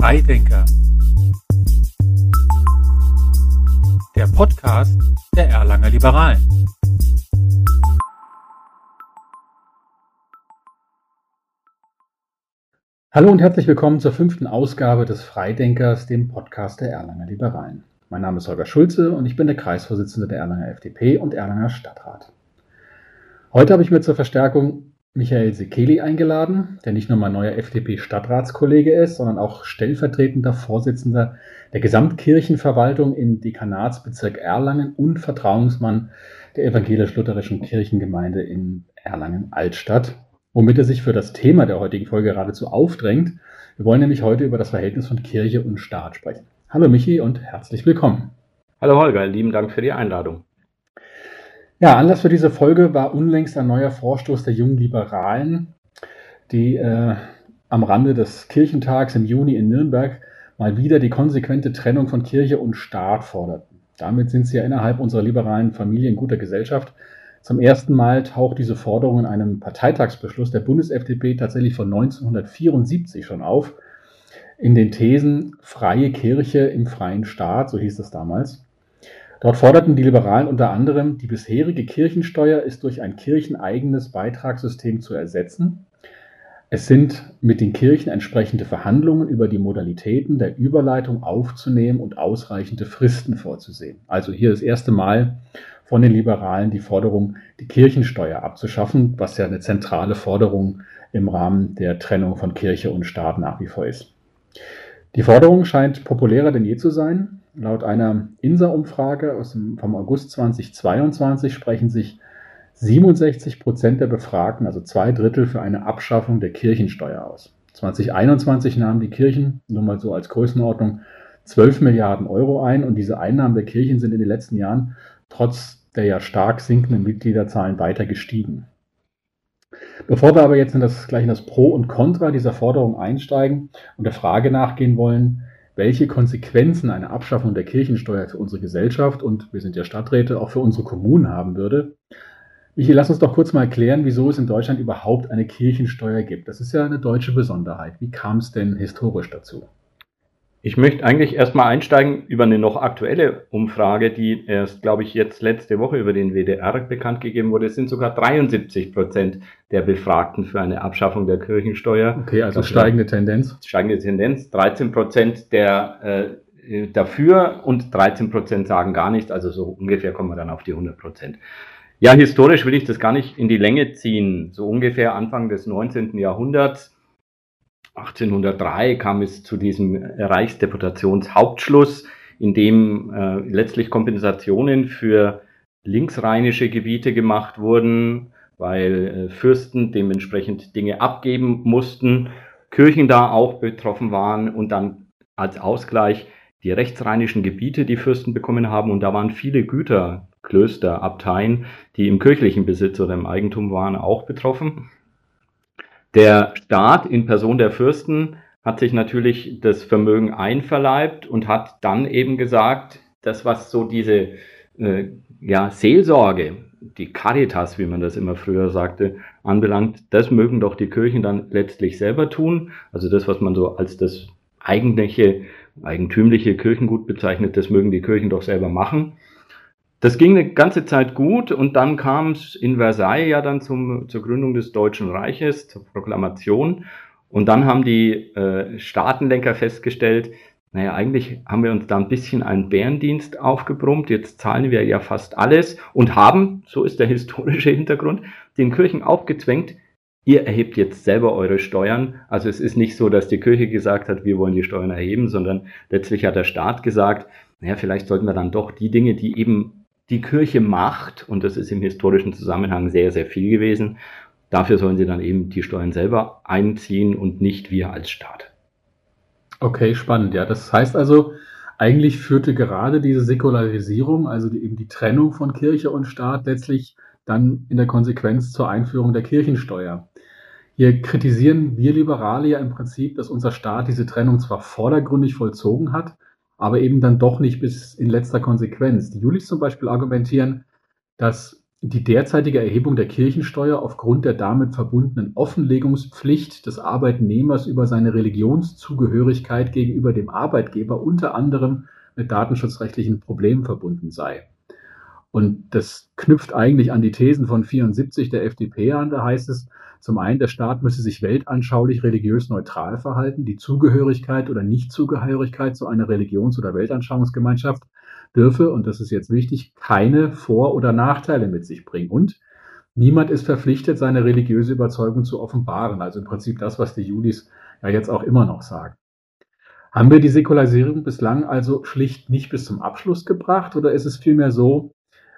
Freidenker. Der Podcast der Erlanger Liberalen. Hallo und herzlich willkommen zur fünften Ausgabe des Freidenkers, dem Podcast der Erlanger Liberalen. Mein Name ist Holger Schulze und ich bin der Kreisvorsitzende der Erlanger FDP und Erlanger Stadtrat. Heute habe ich mir zur Verstärkung Michael Sekeli eingeladen, der nicht nur mein neuer FDP-Stadtratskollege ist, sondern auch stellvertretender Vorsitzender der Gesamtkirchenverwaltung im Dekanatsbezirk Erlangen und Vertrauensmann der evangelisch-lutherischen Kirchengemeinde in Erlangen-Altstadt, womit er sich für das Thema der heutigen Folge geradezu aufdrängt. Wir wollen nämlich heute über das Verhältnis von Kirche und Staat sprechen. Hallo Michi und herzlich willkommen. Hallo Holger, lieben Dank für die Einladung. Ja, Anlass für diese Folge war unlängst ein neuer Vorstoß der jungen Liberalen, die äh, am Rande des Kirchentags im Juni in Nürnberg mal wieder die konsequente Trennung von Kirche und Staat forderten. Damit sind sie ja innerhalb unserer liberalen Familie in guter Gesellschaft. Zum ersten Mal taucht diese Forderung in einem Parteitagsbeschluss der Bundes-FDP tatsächlich von 1974 schon auf, in den Thesen freie Kirche im freien Staat, so hieß es damals. Dort forderten die Liberalen unter anderem, die bisherige Kirchensteuer ist durch ein kircheneigenes Beitragssystem zu ersetzen. Es sind mit den Kirchen entsprechende Verhandlungen über die Modalitäten der Überleitung aufzunehmen und ausreichende Fristen vorzusehen. Also hier das erste Mal von den Liberalen die Forderung, die Kirchensteuer abzuschaffen, was ja eine zentrale Forderung im Rahmen der Trennung von Kirche und Staat nach wie vor ist. Die Forderung scheint populärer denn je zu sein. Laut einer INSA-Umfrage vom August 2022 sprechen sich 67 Prozent der Befragten, also zwei Drittel, für eine Abschaffung der Kirchensteuer aus. 2021 nahmen die Kirchen, nur mal so als Größenordnung, 12 Milliarden Euro ein und diese Einnahmen der Kirchen sind in den letzten Jahren trotz der ja stark sinkenden Mitgliederzahlen weiter gestiegen. Bevor wir aber jetzt in das, gleich in das Pro und Contra dieser Forderung einsteigen und der Frage nachgehen wollen, welche Konsequenzen eine Abschaffung der Kirchensteuer für unsere Gesellschaft und wir sind ja Stadträte auch für unsere Kommunen haben würde. Michi, lass uns doch kurz mal erklären, wieso es in Deutschland überhaupt eine Kirchensteuer gibt. Das ist ja eine deutsche Besonderheit. Wie kam es denn historisch dazu? Ich möchte eigentlich erstmal einsteigen über eine noch aktuelle Umfrage, die erst, glaube ich, jetzt letzte Woche über den WDR bekannt gegeben wurde. Es sind sogar 73 Prozent der Befragten für eine Abschaffung der Kirchensteuer. Okay, also steigende Tendenz. Steigende Tendenz. 13 Prozent der äh, dafür und 13 Prozent sagen gar nichts. Also so ungefähr kommen wir dann auf die 100 Prozent. Ja, historisch will ich das gar nicht in die Länge ziehen. So ungefähr Anfang des 19. Jahrhunderts 1803 kam es zu diesem Reichsdeputationshauptschluss, in dem äh, letztlich Kompensationen für linksrheinische Gebiete gemacht wurden, weil äh, Fürsten dementsprechend Dinge abgeben mussten, Kirchen da auch betroffen waren und dann als Ausgleich die rechtsrheinischen Gebiete die Fürsten bekommen haben und da waren viele Güter, Klöster, Abteien, die im kirchlichen Besitz oder im Eigentum waren, auch betroffen. Der Staat in Person der Fürsten hat sich natürlich das Vermögen einverleibt und hat dann eben gesagt, das was so diese äh, ja, Seelsorge, die Caritas, wie man das immer früher sagte, anbelangt, das mögen doch die Kirchen dann letztlich selber tun. Also das, was man so als das eigentliche, eigentümliche Kirchengut bezeichnet, das mögen die Kirchen doch selber machen. Das ging eine ganze Zeit gut und dann kam es in Versailles ja dann zum, zur Gründung des Deutschen Reiches, zur Proklamation. Und dann haben die äh, Staatenlenker festgestellt, naja, eigentlich haben wir uns da ein bisschen einen Bärendienst aufgebrummt. Jetzt zahlen wir ja fast alles und haben, so ist der historische Hintergrund, den Kirchen aufgezwängt, ihr erhebt jetzt selber eure Steuern. Also es ist nicht so, dass die Kirche gesagt hat, wir wollen die Steuern erheben, sondern letztlich hat der Staat gesagt, naja, vielleicht sollten wir dann doch die Dinge, die eben die Kirche macht, und das ist im historischen Zusammenhang sehr, sehr viel gewesen, dafür sollen sie dann eben die Steuern selber einziehen und nicht wir als Staat. Okay, spannend. Ja, das heißt also, eigentlich führte gerade diese Säkularisierung, also die, eben die Trennung von Kirche und Staat, letztlich dann in der Konsequenz zur Einführung der Kirchensteuer. Hier kritisieren wir Liberale ja im Prinzip, dass unser Staat diese Trennung zwar vordergründig vollzogen hat, aber eben dann doch nicht bis in letzter Konsequenz. Die Julis zum Beispiel argumentieren, dass die derzeitige Erhebung der Kirchensteuer aufgrund der damit verbundenen Offenlegungspflicht des Arbeitnehmers über seine Religionszugehörigkeit gegenüber dem Arbeitgeber unter anderem mit datenschutzrechtlichen Problemen verbunden sei. Und das knüpft eigentlich an die Thesen von 74 der FDP an. Da heißt es, zum einen, der Staat müsse sich weltanschaulich religiös neutral verhalten. Die Zugehörigkeit oder Nichtzugehörigkeit zu einer Religions- oder Weltanschauungsgemeinschaft dürfe, und das ist jetzt wichtig, keine Vor- oder Nachteile mit sich bringen. Und niemand ist verpflichtet, seine religiöse Überzeugung zu offenbaren. Also im Prinzip das, was die Julis ja jetzt auch immer noch sagen. Haben wir die Säkularisierung bislang also schlicht nicht bis zum Abschluss gebracht oder ist es vielmehr so,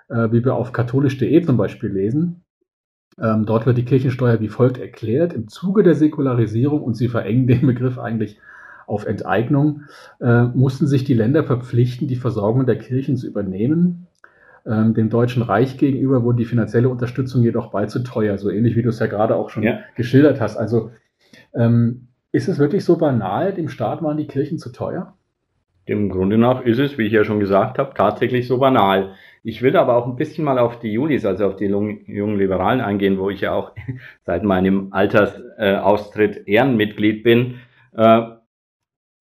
äh, wie wir auf katholisch.de zum Beispiel lesen, ähm, dort wird die Kirchensteuer wie folgt erklärt. Im Zuge der Säkularisierung, und Sie verengen den Begriff eigentlich auf Enteignung, äh, mussten sich die Länder verpflichten, die Versorgung der Kirchen zu übernehmen. Ähm, dem Deutschen Reich gegenüber wurde die finanzielle Unterstützung jedoch bald zu teuer, so ähnlich wie du es ja gerade auch schon ja. geschildert hast. Also ähm, ist es wirklich so banal, dem Staat waren die Kirchen zu teuer? Dem Grunde nach ist es, wie ich ja schon gesagt habe, tatsächlich so banal. Ich will aber auch ein bisschen mal auf die Julis, also auf die jungen Liberalen eingehen, wo ich ja auch seit meinem Altersaustritt Ehrenmitglied bin. Äh,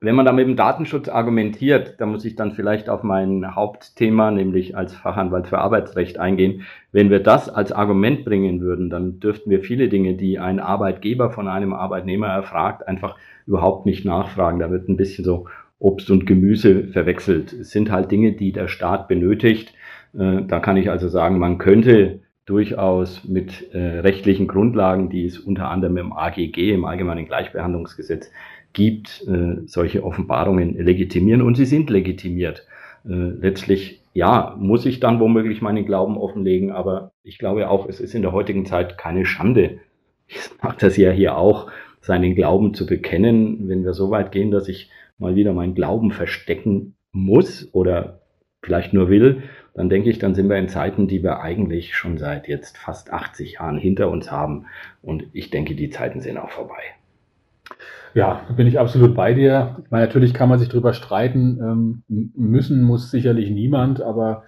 wenn man da mit dem Datenschutz argumentiert, da muss ich dann vielleicht auf mein Hauptthema, nämlich als Fachanwalt für Arbeitsrecht eingehen. Wenn wir das als Argument bringen würden, dann dürften wir viele Dinge, die ein Arbeitgeber von einem Arbeitnehmer erfragt, einfach überhaupt nicht nachfragen. Da wird ein bisschen so Obst und Gemüse verwechselt. Es sind halt Dinge, die der Staat benötigt. Äh, da kann ich also sagen, man könnte durchaus mit äh, rechtlichen Grundlagen, die es unter anderem im AGG, im Allgemeinen Gleichbehandlungsgesetz, gibt, äh, solche Offenbarungen legitimieren und sie sind legitimiert. Letztlich, ja, muss ich dann womöglich meinen Glauben offenlegen, aber ich glaube auch, es ist in der heutigen Zeit keine Schande. Ich mache das ja hier auch, seinen Glauben zu bekennen, wenn wir so weit gehen, dass ich mal wieder meinen Glauben verstecken muss oder vielleicht nur will, dann denke ich, dann sind wir in Zeiten, die wir eigentlich schon seit jetzt fast 80 Jahren hinter uns haben. Und ich denke, die Zeiten sind auch vorbei. Ja, bin ich absolut bei dir. Meine, natürlich kann man sich darüber streiten. Ähm, müssen muss sicherlich niemand, aber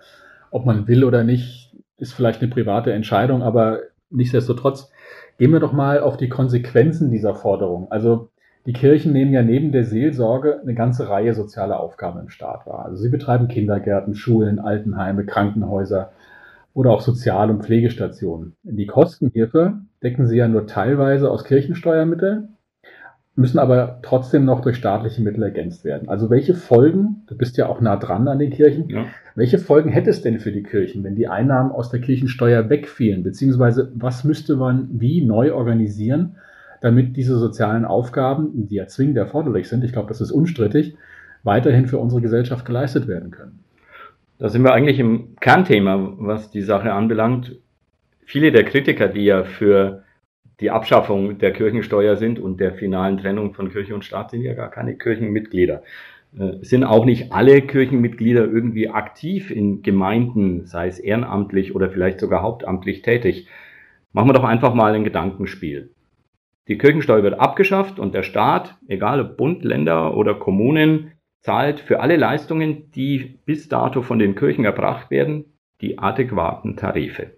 ob man will oder nicht, ist vielleicht eine private Entscheidung. Aber nichtsdestotrotz gehen wir doch mal auf die Konsequenzen dieser Forderung. Also die Kirchen nehmen ja neben der Seelsorge eine ganze Reihe sozialer Aufgaben im Staat wahr. Also sie betreiben Kindergärten, Schulen, Altenheime, Krankenhäuser oder auch Sozial- und Pflegestationen. Die Kosten hierfür decken sie ja nur teilweise aus Kirchensteuermitteln müssen aber trotzdem noch durch staatliche Mittel ergänzt werden. Also welche Folgen, du bist ja auch nah dran an den Kirchen, ja. welche Folgen hätte es denn für die Kirchen, wenn die Einnahmen aus der Kirchensteuer wegfielen? Beziehungsweise was müsste man wie neu organisieren, damit diese sozialen Aufgaben, die ja zwingend erforderlich sind, ich glaube, das ist unstrittig, weiterhin für unsere Gesellschaft geleistet werden können? Da sind wir eigentlich im Kernthema, was die Sache anbelangt. Viele der Kritiker, die ja für die Abschaffung der Kirchensteuer sind und der finalen Trennung von Kirche und Staat sind ja gar keine Kirchenmitglieder. Äh, sind auch nicht alle Kirchenmitglieder irgendwie aktiv in Gemeinden, sei es ehrenamtlich oder vielleicht sogar hauptamtlich tätig. Machen wir doch einfach mal ein Gedankenspiel. Die Kirchensteuer wird abgeschafft und der Staat, egal ob Bund, Länder oder Kommunen, zahlt für alle Leistungen, die bis dato von den Kirchen erbracht werden, die adäquaten Tarife.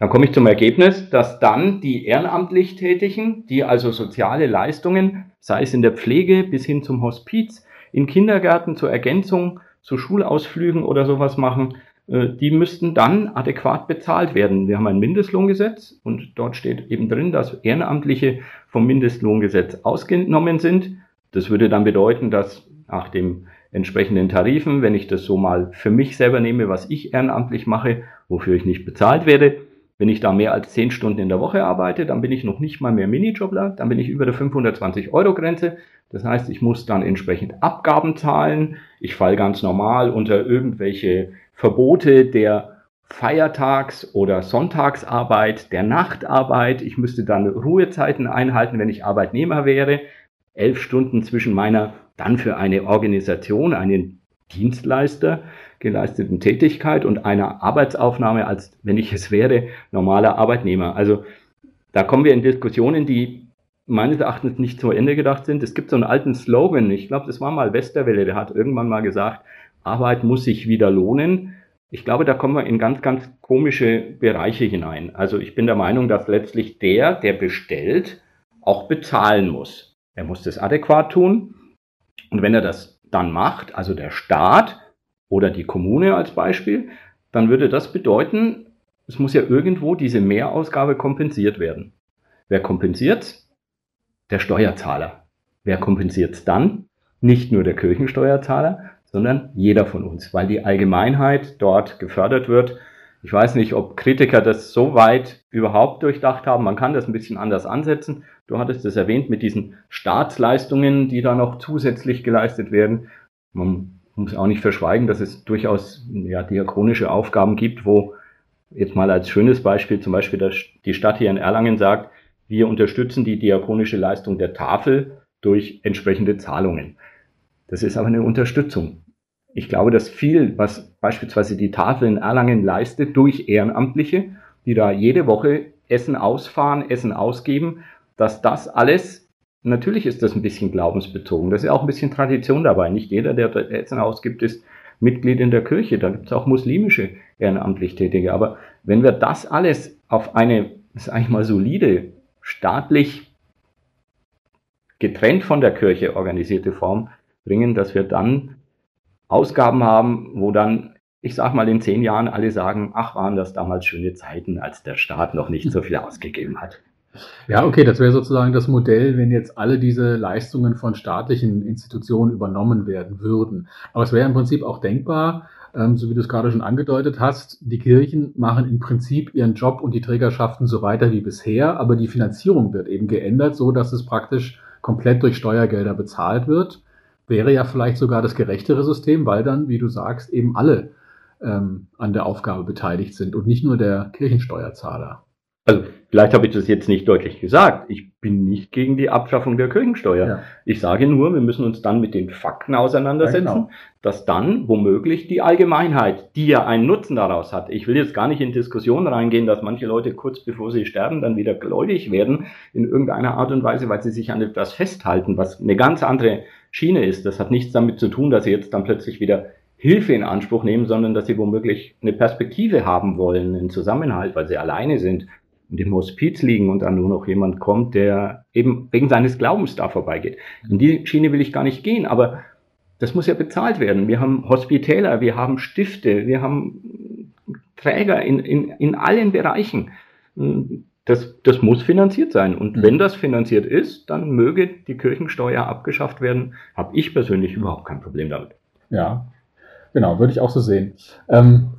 Dann komme ich zum Ergebnis, dass dann die ehrenamtlich Tätigen, die also soziale Leistungen, sei es in der Pflege bis hin zum Hospiz, in Kindergärten zur Ergänzung, zu Schulausflügen oder sowas machen, die müssten dann adäquat bezahlt werden. Wir haben ein Mindestlohngesetz und dort steht eben drin, dass Ehrenamtliche vom Mindestlohngesetz ausgenommen sind. Das würde dann bedeuten, dass nach dem entsprechenden Tarifen, wenn ich das so mal für mich selber nehme, was ich ehrenamtlich mache, wofür ich nicht bezahlt werde, wenn ich da mehr als 10 Stunden in der Woche arbeite, dann bin ich noch nicht mal mehr Minijobler, dann bin ich über der 520 Euro Grenze. Das heißt, ich muss dann entsprechend Abgaben zahlen. Ich falle ganz normal unter irgendwelche Verbote der Feiertags- oder Sonntagsarbeit, der Nachtarbeit. Ich müsste dann Ruhezeiten einhalten, wenn ich Arbeitnehmer wäre. Elf Stunden zwischen meiner dann für eine Organisation, einen Dienstleister geleisteten Tätigkeit und einer Arbeitsaufnahme, als wenn ich es wäre, normaler Arbeitnehmer. Also da kommen wir in Diskussionen, die meines Erachtens nicht zu Ende gedacht sind. Es gibt so einen alten Slogan, ich glaube, das war mal Westerwelle, der hat irgendwann mal gesagt, Arbeit muss sich wieder lohnen. ich glaube, da kommen wir in ganz, ganz komische Bereiche hinein. Also ich bin der Meinung, dass letztlich der, der bestellt, auch bezahlen muss. Er muss das adäquat tun. Und wenn er das dann macht, also der Staat oder die Kommune als Beispiel, dann würde das bedeuten, es muss ja irgendwo diese Mehrausgabe kompensiert werden. Wer kompensiert? Der Steuerzahler. Wer kompensiert dann? Nicht nur der Kirchensteuerzahler, sondern jeder von uns, weil die Allgemeinheit dort gefördert wird. Ich weiß nicht, ob Kritiker das so weit überhaupt durchdacht haben. Man kann das ein bisschen anders ansetzen. Du hattest es erwähnt mit diesen Staatsleistungen, die da noch zusätzlich geleistet werden. Man muss auch nicht verschweigen, dass es durchaus ja, diakonische Aufgaben gibt, wo jetzt mal als schönes Beispiel zum Beispiel die Stadt hier in Erlangen sagt, wir unterstützen die diakonische Leistung der Tafel durch entsprechende Zahlungen. Das ist aber eine Unterstützung. Ich glaube, dass viel, was beispielsweise die Tafel in Erlangen leistet, durch Ehrenamtliche, die da jede Woche Essen ausfahren, Essen ausgeben, dass das alles, natürlich ist das ein bisschen glaubensbezogen. Das ist auch ein bisschen Tradition dabei. Nicht jeder, der Essen ausgibt, ist Mitglied in der Kirche. Da gibt es auch muslimische ehrenamtlich Tätige. Aber wenn wir das alles auf eine, sag ich mal, solide, staatlich getrennt von der Kirche organisierte Form bringen, dass wir dann Ausgaben haben, wo dann, ich sag mal, in zehn Jahren alle sagen, ach, waren das damals schöne Zeiten, als der Staat noch nicht so viel ausgegeben hat. Ja, okay, das wäre sozusagen das Modell, wenn jetzt alle diese Leistungen von staatlichen Institutionen übernommen werden würden. Aber es wäre im Prinzip auch denkbar, ähm, so wie du es gerade schon angedeutet hast, die Kirchen machen im Prinzip ihren Job und die Trägerschaften so weiter wie bisher, aber die Finanzierung wird eben geändert, so dass es praktisch komplett durch Steuergelder bezahlt wird wäre ja vielleicht sogar das gerechtere System, weil dann, wie du sagst, eben alle ähm, an der Aufgabe beteiligt sind und nicht nur der Kirchensteuerzahler. Also vielleicht habe ich das jetzt nicht deutlich gesagt. Ich bin nicht gegen die Abschaffung der Kirchensteuer. Ja. Ich sage nur, wir müssen uns dann mit den Fakten auseinandersetzen, ja, genau. dass dann womöglich die Allgemeinheit, die ja einen Nutzen daraus hat. Ich will jetzt gar nicht in Diskussionen reingehen, dass manche Leute kurz bevor sie sterben dann wieder gläubig werden in irgendeiner Art und Weise, weil sie sich an etwas festhalten, was eine ganz andere Schiene ist. Das hat nichts damit zu tun, dass sie jetzt dann plötzlich wieder Hilfe in Anspruch nehmen, sondern dass sie womöglich eine Perspektive haben wollen, einen Zusammenhalt, weil sie alleine sind und im Hospiz liegen und dann nur noch jemand kommt, der eben wegen seines Glaubens da vorbeigeht. In die Schiene will ich gar nicht gehen, aber das muss ja bezahlt werden. Wir haben Hospitäler, wir haben Stifte, wir haben Träger in, in, in allen Bereichen. Das, das muss finanziert sein. Und mhm. wenn das finanziert ist, dann möge die Kirchensteuer abgeschafft werden. Habe ich persönlich überhaupt kein Problem damit. Ja, genau, würde ich auch so sehen. Ähm,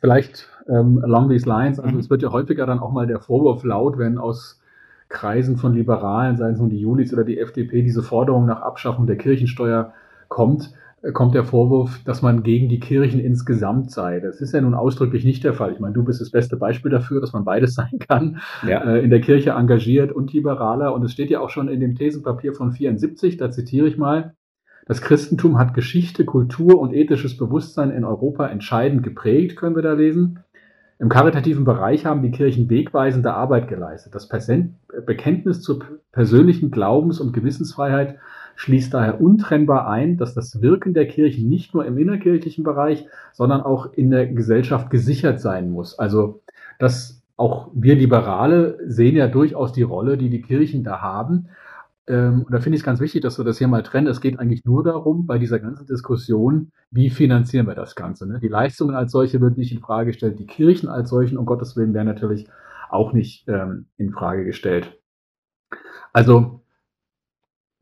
vielleicht ähm, along these lines, also mhm. es wird ja häufiger dann auch mal der Vorwurf laut, wenn aus Kreisen von Liberalen, seien es nun die Julis oder die FDP, diese Forderung nach Abschaffung der Kirchensteuer kommt, kommt der Vorwurf, dass man gegen die Kirchen insgesamt sei. Das ist ja nun ausdrücklich nicht der Fall. Ich meine, du bist das beste Beispiel dafür, dass man beides sein kann. Ja. Äh, in der Kirche engagiert und liberaler. Und es steht ja auch schon in dem Thesenpapier von 74, da zitiere ich mal. Das Christentum hat Geschichte, Kultur und ethisches Bewusstsein in Europa entscheidend geprägt, können wir da lesen. Im karitativen Bereich haben die Kirchen wegweisende Arbeit geleistet. Das Bekenntnis zur persönlichen Glaubens- und Gewissensfreiheit schließt daher untrennbar ein, dass das Wirken der Kirchen nicht nur im innerkirchlichen Bereich, sondern auch in der Gesellschaft gesichert sein muss. Also, dass auch wir Liberale sehen ja durchaus die Rolle, die die Kirchen da haben. Ähm, und da finde ich es ganz wichtig, dass wir das hier mal trennen. Es geht eigentlich nur darum, bei dieser ganzen Diskussion, wie finanzieren wir das Ganze. Ne? Die Leistungen als solche wird nicht in Frage gestellt, die Kirchen als solchen, um Gottes Willen, werden natürlich auch nicht ähm, in Frage gestellt. Also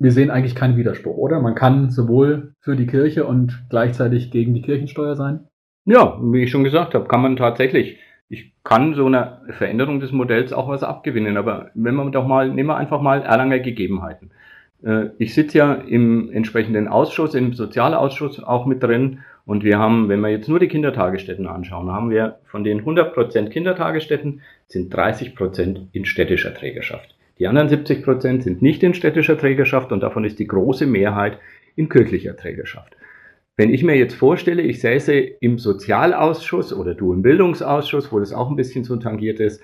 wir sehen eigentlich keinen Widerspruch, oder? Man kann sowohl für die Kirche und gleichzeitig gegen die Kirchensteuer sein? Ja, wie ich schon gesagt habe, kann man tatsächlich. Ich kann so eine Veränderung des Modells auch was abgewinnen, aber wenn man doch mal, nehmen wir einfach mal Erlanger Gegebenheiten. Äh, ich sitze ja im entsprechenden Ausschuss, im Sozialausschuss auch mit drin und wir haben, wenn wir jetzt nur die Kindertagesstätten anschauen, haben wir von den 100% Kindertagesstätten sind 30% in städtischer Trägerschaft. Die anderen 70 Prozent sind nicht in städtischer Trägerschaft und davon ist die große Mehrheit in kirchlicher Trägerschaft. Wenn ich mir jetzt vorstelle, ich säße im Sozialausschuss oder du im Bildungsausschuss, wo das auch ein bisschen so tangiert ist,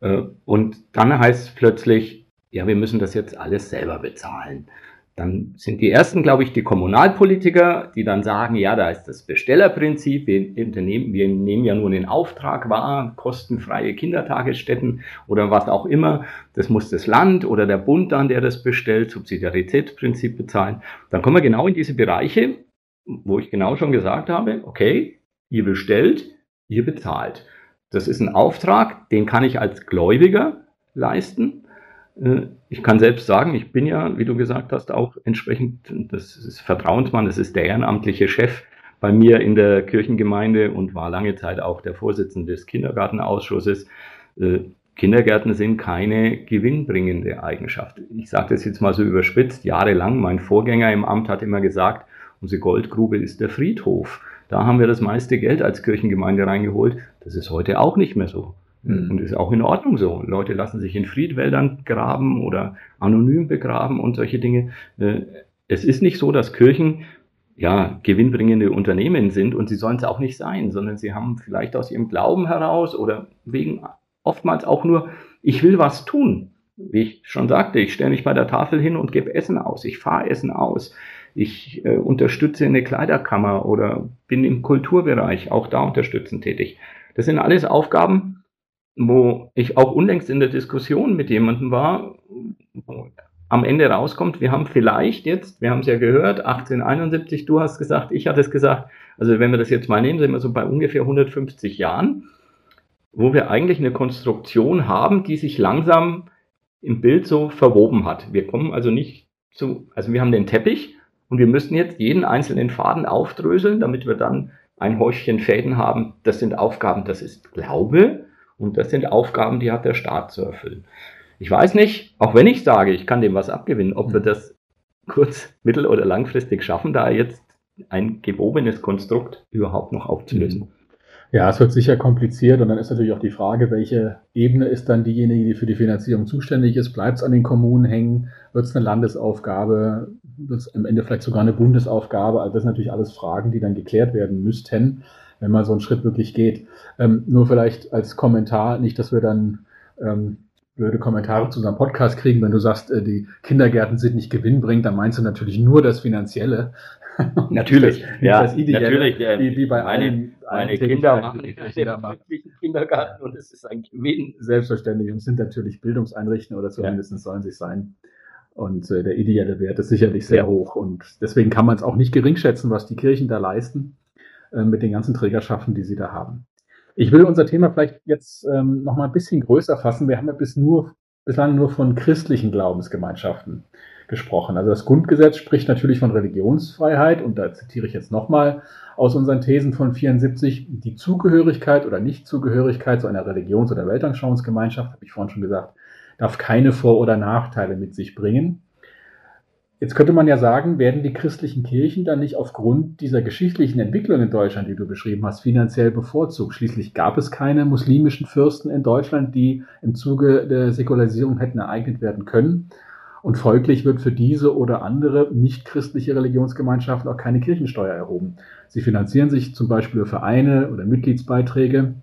äh, und dann heißt es plötzlich, ja, wir müssen das jetzt alles selber bezahlen. Dann sind die ersten, glaube ich, die Kommunalpolitiker, die dann sagen, ja, da ist das Bestellerprinzip, wir, nehmen, wir nehmen ja nur den Auftrag wahr, kostenfreie Kindertagesstätten oder was auch immer. Das muss das Land oder der Bund dann, der das bestellt, Subsidiaritätsprinzip bezahlen. Dann kommen wir genau in diese Bereiche, wo ich genau schon gesagt habe, okay, ihr bestellt, ihr bezahlt. Das ist ein Auftrag, den kann ich als Gläubiger leisten. Äh, ich kann selbst sagen, ich bin ja, wie du gesagt hast, auch entsprechend, das ist Vertrauensmann, das ist der ehrenamtliche Chef bei mir in der Kirchengemeinde und war lange Zeit auch der Vorsitzende des Kindergartenausschusses. Äh, Kindergärten sind keine gewinnbringende Eigenschaft. Ich sage das jetzt mal so überspitzt, jahrelang, mein Vorgänger im Amt hat immer gesagt, unsere Goldgrube ist der Friedhof. Da haben wir das meiste Geld als Kirchengemeinde reingeholt. Das ist heute auch nicht mehr so. Mhm. Und ist auch in Ordnung so. Leute lassen sich in Friedwäldern graben oder anonym begraben und solche Dinge. Äh, es ist nicht so, dass Kirchen ja, gewinnbringende Unternehmen sind und sie sollen es auch nicht sein, sondern sie haben vielleicht aus ihrem Glauben heraus oder wegen oftmals auch nur, ich will was tun. Wie ich schon sagte, ich stelle mich bei der Tafel hin und gebe Essen aus, ich fahre Essen aus, ich äh, unterstütze eine Kleiderkammer oder bin im Kulturbereich auch da unterstützend tätig. Das sind alles Aufgaben, wo ich auch unlängst in der Diskussion mit jemandem war, am Ende rauskommt, wir haben vielleicht jetzt, wir haben es ja gehört, 1871, du hast gesagt, ich hatte es gesagt, also wenn wir das jetzt mal nehmen, sind wir so bei ungefähr 150 Jahren, wo wir eigentlich eine Konstruktion haben, die sich langsam im Bild so verwoben hat. Wir kommen also nicht zu, also wir haben den Teppich und wir müssen jetzt jeden einzelnen Faden aufdröseln, damit wir dann ein Häufchen Fäden haben. Das sind Aufgaben, das ist Glaube, und das sind Aufgaben, die hat der Staat zu erfüllen. Ich weiß nicht, auch wenn ich sage, ich kann dem was abgewinnen, ob wir das kurz-, mittel- oder langfristig schaffen, da jetzt ein gewobenes Konstrukt überhaupt noch aufzulösen. Ja, es wird sicher kompliziert und dann ist natürlich auch die Frage, welche Ebene ist dann diejenige, die für die Finanzierung zuständig ist? Bleibt es an den Kommunen hängen? Wird es eine Landesaufgabe? Wird es am Ende vielleicht sogar eine Bundesaufgabe? Also das sind natürlich alles Fragen, die dann geklärt werden müssten wenn man so einen Schritt wirklich geht. Ähm, nur vielleicht als Kommentar, nicht, dass wir dann ähm, blöde Kommentare zu unserem Podcast kriegen, wenn du sagst, äh, die Kindergärten sind nicht gewinnbringend, dann meinst du natürlich nur das Finanzielle. Natürlich, das, ja, das Ideelle, natürlich. Äh, wie, wie bei meine, allen, meine allen Kinder machen den Kindergarten und es ist ein Gewinn. Selbstverständlich und sind natürlich Bildungseinrichtungen oder zumindest ja. sollen sie sein. Und äh, der ideelle Wert ist sicherlich sehr ja. hoch und deswegen kann man es auch nicht geringschätzen, was die Kirchen da leisten. Äh, mit den ganzen Trägerschaften, die sie da haben. Ich will unser Thema vielleicht jetzt ähm, noch mal ein bisschen größer fassen. Wir haben ja bis nur, bislang nur von christlichen Glaubensgemeinschaften gesprochen. Also das Grundgesetz spricht natürlich von Religionsfreiheit und da zitiere ich jetzt nochmal aus unseren Thesen von 74, die Zugehörigkeit oder Nichtzugehörigkeit zu einer Religions- oder Weltanschauungsgemeinschaft, habe ich vorhin schon gesagt, darf keine Vor- oder Nachteile mit sich bringen. Jetzt könnte man ja sagen, werden die christlichen Kirchen dann nicht aufgrund dieser geschichtlichen Entwicklung in Deutschland, die du beschrieben hast, finanziell bevorzugt? Schließlich gab es keine muslimischen Fürsten in Deutschland, die im Zuge der Säkularisierung hätten ereignet werden können. Und folglich wird für diese oder andere nicht christliche Religionsgemeinschaften auch keine Kirchensteuer erhoben. Sie finanzieren sich zum Beispiel Vereine oder Mitgliedsbeiträge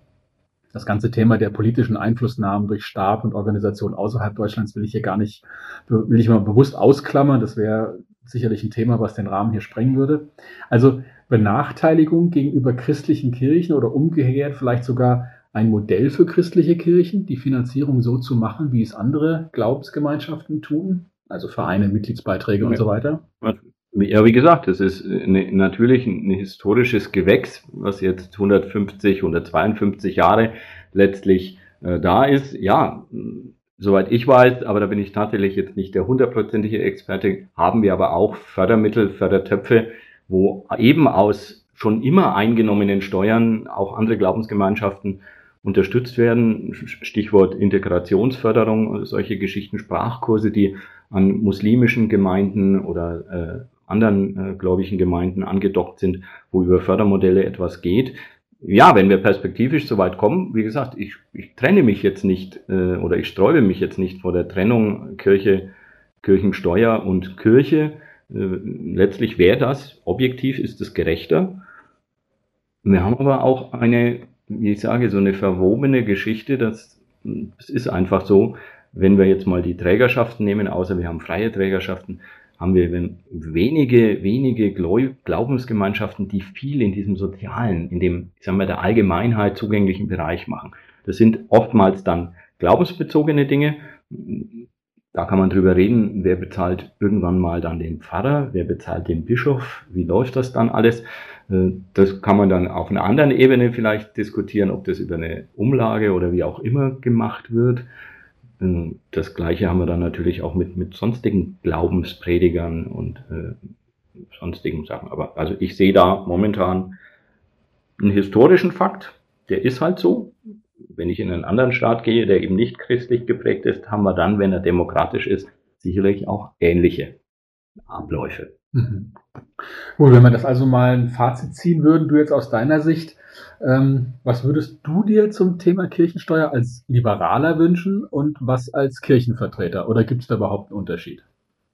das ganze Thema der politischen Einflussnahmen durch Staat und Organisationen außerhalb Deutschlands will ich hier gar nicht, will ich mal bewusst ausklammern. Das wäre sicherlich ein Thema, was den Rahmen hier sprengen würde. Also Benachteiligung gegenüber christlichen Kirchen oder umgekehrt vielleicht sogar ein Modell für christliche Kirchen, die Finanzierung so zu machen, wie es andere Glaubensgemeinschaften tun, also Vereine, Mitgliedsbeiträge ja. und so weiter. Ja, wie gesagt, es ist eine, natürlich ein historisches Gewächs, was jetzt 150, 152 Jahre letztlich äh, da ist. Ja, soweit ich weiß, aber da bin ich tatsächlich jetzt nicht der hundertprozentige Experte, haben wir aber auch Fördermittel, Fördertöpfe, wo eben aus schon immer eingenommenen Steuern auch andere Glaubensgemeinschaften unterstützt werden. Stichwort Integrationsförderung, solche Geschichten, Sprachkurse, die an muslimischen Gemeinden oder äh, anderen äh, gläubigen Gemeinden angedockt sind, wo über Fördermodelle etwas geht. Ja, wenn wir perspektivisch so weit kommen, wie gesagt, ich, ich trenne mich jetzt nicht äh, oder ich sträube mich jetzt nicht vor der Trennung Kirche, Kirchensteuer und Kirche. Äh, letztlich wäre das, objektiv ist es gerechter. Wir haben aber auch eine, wie ich sage, so eine verwobene Geschichte, dass es ist einfach so, wenn wir jetzt mal die Trägerschaften nehmen, außer wir haben freie Trägerschaften, haben wir wenige, wenige Glaubensgemeinschaften, die viel in diesem sozialen, in dem, ich sag mal, der Allgemeinheit zugänglichen Bereich machen. Das sind oftmals dann glaubensbezogene Dinge. Da kann man drüber reden, wer bezahlt irgendwann mal dann den Pfarrer, wer bezahlt den Bischof, wie läuft das dann alles. Äh, das kann man dann auf einer anderen Ebene vielleicht diskutieren, ob das über eine Umlage oder wie auch immer gemacht wird. Äh, das Gleiche haben wir dann natürlich auch mit, mit sonstigen Glaubenspredigern und äh, sonstigen Sachen. Aber also ich sehe da momentan einen historischen Fakt, der ist halt so. Wenn ich in einen anderen Staat gehe, der eben nicht christlich geprägt ist, haben wir dann, wenn er demokratisch ist, sicherlich auch ähnliche Abläufe. Mhm. Gut, wenn wir das also mal ein Fazit ziehen würden, du jetzt aus deiner Sicht, ähm, was würdest du dir zum Thema Kirchensteuer als Liberaler wünschen und was als Kirchenvertreter? Oder gibt es da überhaupt einen Unterschied?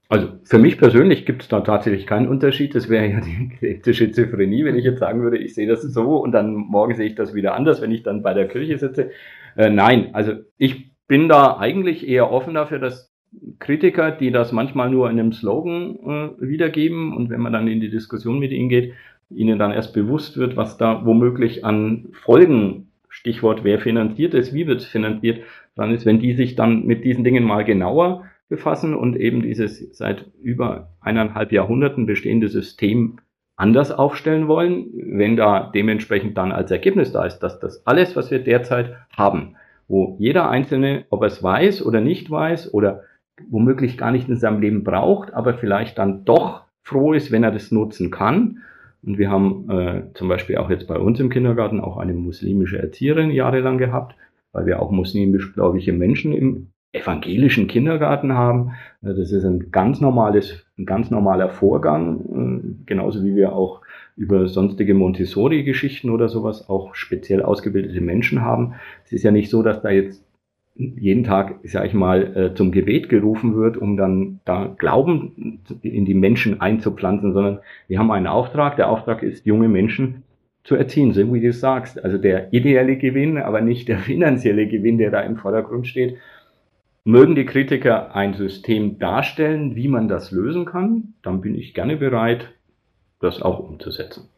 Also für mich persönlich gibt es da tatsächlich keinen Unterschied. Das wäre ja die echte Schizophrenie, wenn ich jetzt sagen würde, ich sehe das so und dann morgen sehe ich das wieder anders, wenn ich dann bei der Kirche sitze. Äh, nein, also ich bin da eigentlich eher offen dafür, dass Kritiker, die das manchmal nur in einem Slogan äh, wiedergeben und wenn man dann in die Diskussion mit ihnen geht, ihnen dann erst bewusst wird, was da womöglich an Folgen, Stichwort, wer finanziert es, wie wird es finanziert, dann ist, wenn die sich dann mit diesen Dingen mal genauer befassen und eben dieses seit über eineinhalb Jahrhunderten bestehende System anders aufstellen wollen, wenn da dementsprechend dann als Ergebnis da ist, dass das alles, was wir derzeit haben, wo jeder Einzelne, ob er es weiß oder nicht weiß oder womöglich gar nicht in seinem Leben braucht, aber vielleicht dann doch froh ist, wenn er das nutzen kann. Und wir haben äh, zum Beispiel auch jetzt bei uns im Kindergarten auch eine muslimische Erzieherin jahrelang gehabt, weil wir auch muslimisch gläubige Menschen im evangelischen Kindergarten haben. Äh, das ist ein ganz normales, ein ganz normaler Vorgang, äh, genauso wie wir auch über sonstige Montessori-Geschichten oder sowas auch speziell ausgebildete Menschen haben. Es ist ja nicht so, dass da jetzt jeden Tag, sag ich mal, äh, zum Gebet gerufen wird, um dann da Glauben in die Menschen einzupflanzen, sondern wir haben einen Auftrag. Der Auftrag ist, junge Menschen zu erziehen, so wie du sagst. Also der ideelle Gewinn, aber nicht der finanzielle Gewinn, der da im Vordergrund steht. Mögen die Kritiker ein System darstellen, wie man das lösen kann, dann bin ich gerne bereit, das auch umzusetzen.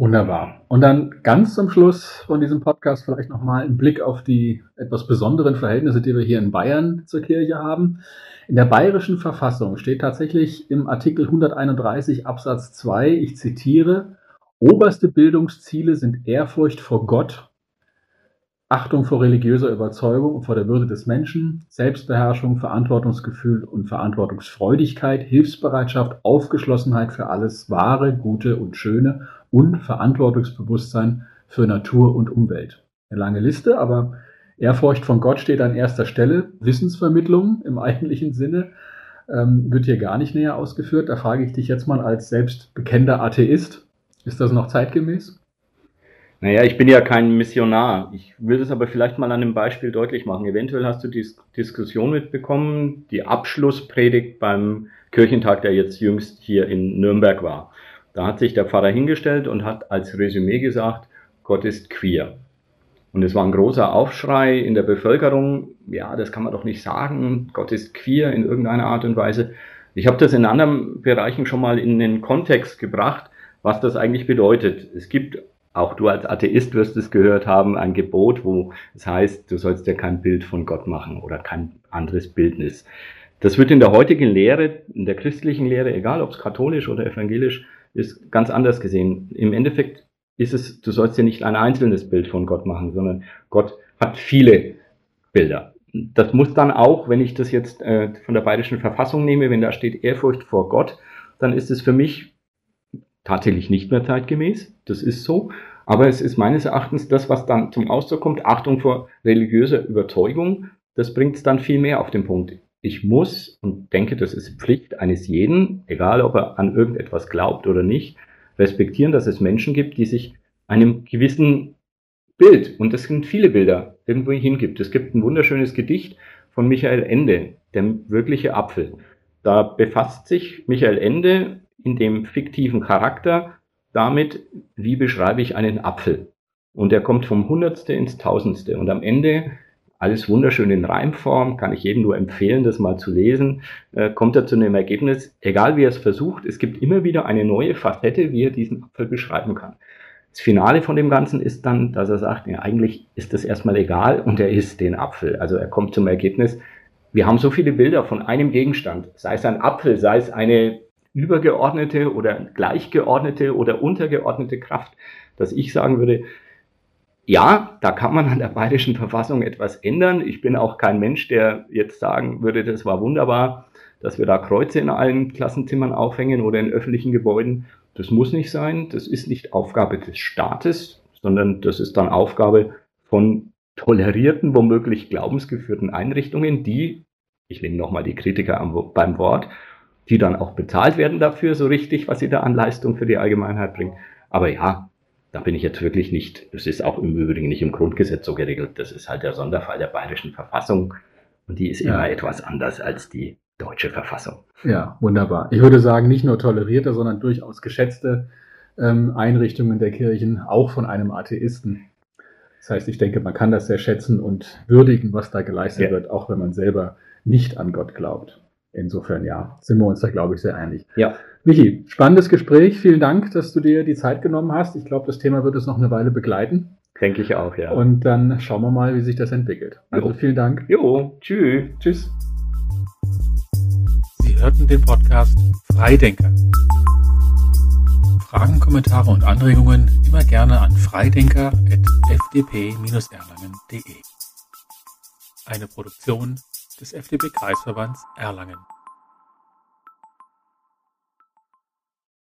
Wunderbar. Und dann ganz zum Schluss von diesem Podcast vielleicht nochmal ein Blick auf die etwas besonderen Verhältnisse, die wir hier in Bayern zur Kirche haben. In der bayerischen Verfassung steht tatsächlich im Artikel 131 Absatz 2, ich zitiere, oberste Bildungsziele sind Ehrfurcht vor Gott Achtung vor religiöser Überzeugung und vor der Würde des Menschen, Selbstbeherrschung, Verantwortungsgefühl und Verantwortungsfreudigkeit, Hilfsbereitschaft, Aufgeschlossenheit für alles Wahre, Gute und Schöne und Verantwortungsbewusstsein für Natur und Umwelt. Eine lange Liste, aber Ehrfurcht von Gott steht an erster Stelle. Wissensvermittlung im eigentlichen Sinne ähm, wird hier gar nicht näher ausgeführt. Da frage ich dich jetzt mal als selbst bekennender Atheist, ist das noch zeitgemäß? Naja, ich bin ja kein Missionar. Ich will das aber vielleicht mal an einem Beispiel deutlich machen. Eventuell hast du die Diskussion mitbekommen, die Abschlusspredigt beim Kirchentag, der jetzt jüngst hier in Nürnberg war. Da hat sich der Pfarrer hingestellt und hat als Resümee gesagt, Gott ist queer. Und es war ein großer Aufschrei in der Bevölkerung. Ja, das kann man doch nicht sagen. Gott ist queer in irgendeiner Art und Weise. Ich habe das in anderen Bereichen schon mal in den Kontext gebracht, was das eigentlich bedeutet. Es gibt auch du als Atheist wirst es gehört haben, ein Gebot, wo es heißt, du sollst ja kein Bild von Gott machen oder kein anderes Bildnis. Das wird in der heutigen Lehre, in der christlichen Lehre, egal ob es katholisch oder evangelisch ist, ganz anders gesehen. Im Endeffekt ist es, du sollst ja nicht ein einzelnes Bild von Gott machen, sondern Gott hat viele Bilder. Das muss dann auch, wenn ich das jetzt äh, von der bayerischen Verfassung nehme, wenn da steht Ehrfurcht vor Gott, dann ist es für mich tatsächlich nicht mehr zeitgemäß. Das ist so. Aber es ist meines Erachtens das, was dann zum Ausdruck kommt. Achtung vor religiöser Überzeugung. Das bringt es dann viel mehr auf den Punkt. Ich muss und denke, das ist Pflicht eines jeden, egal ob er an irgendetwas glaubt oder nicht, respektieren, dass es Menschen gibt, die sich einem gewissen Bild, und das sind viele Bilder, irgendwo hingibt. Es gibt ein wunderschönes Gedicht von Michael Ende, der wirkliche Apfel. Da befasst sich Michael Ende in dem fiktiven Charakter damit, wie beschreibe ich einen Apfel. Und er kommt vom Hundertste ins Tausendste. Und am Ende alles wunderschön in Reimform, kann ich jedem nur empfehlen, das mal zu lesen. Äh, kommt er zu einem Ergebnis, egal wie er es versucht, es gibt immer wieder eine neue Facette, wie er diesen Apfel beschreiben kann. Das Finale von dem Ganzen ist dann, dass er sagt, ja, eigentlich ist das erstmal egal und er isst den Apfel. Also er kommt zum Ergebnis, wir haben so viele Bilder von einem Gegenstand, sei es ein Apfel, sei es eine übergeordnete oder gleichgeordnete oder untergeordnete Kraft, dass ich sagen würde, ja, da kann man an der bayerischen Verfassung etwas ändern. Ich bin auch kein Mensch, der jetzt sagen würde, das war wunderbar, dass wir da Kreuze in allen Klassenzimmern aufhängen oder in öffentlichen Gebäuden. Das muss nicht sein. Das ist nicht Aufgabe des Staates, sondern das ist dann Aufgabe von tolerierten, womöglich glaubensgeführten Einrichtungen, die, ich nehme nochmal die Kritiker am, beim Wort, die dann auch bezahlt werden dafür, so richtig, was sie da an Leistung für die Allgemeinheit bringen. Aber ja, da bin ich jetzt wirklich nicht, das ist auch im Übrigen nicht im Grundgesetz so geregelt, das ist halt der Sonderfall der bayerischen Verfassung und die ist ja. immer etwas anders als die deutsche Verfassung. Ja, wunderbar. Ich würde sagen, nicht nur tolerierte, sondern durchaus geschätzte ähm, Einrichtungen der Kirchen, auch von einem Atheisten. Das heißt, ich denke, man kann das sehr schätzen und würdigen, was da geleistet ja. wird, auch wenn man selber nicht an Gott glaubt. Insofern ja, sind wir uns da, glaube ich, sehr einig. Ja. Michi, spannendes Gespräch. Vielen Dank, dass du dir die Zeit genommen hast. Ich glaube, das Thema wird es noch eine Weile begleiten. Denke ich auch, ja. Und dann schauen wir mal, wie sich das entwickelt. Also jo. vielen Dank. Jo, tschüss. Tschüss. Sie hörten den Podcast Freidenker. Fragen, Kommentare und Anregungen immer gerne an freidenker.fdp-erlangen.de. Eine Produktion des FDP-Kreisverbands Erlangen.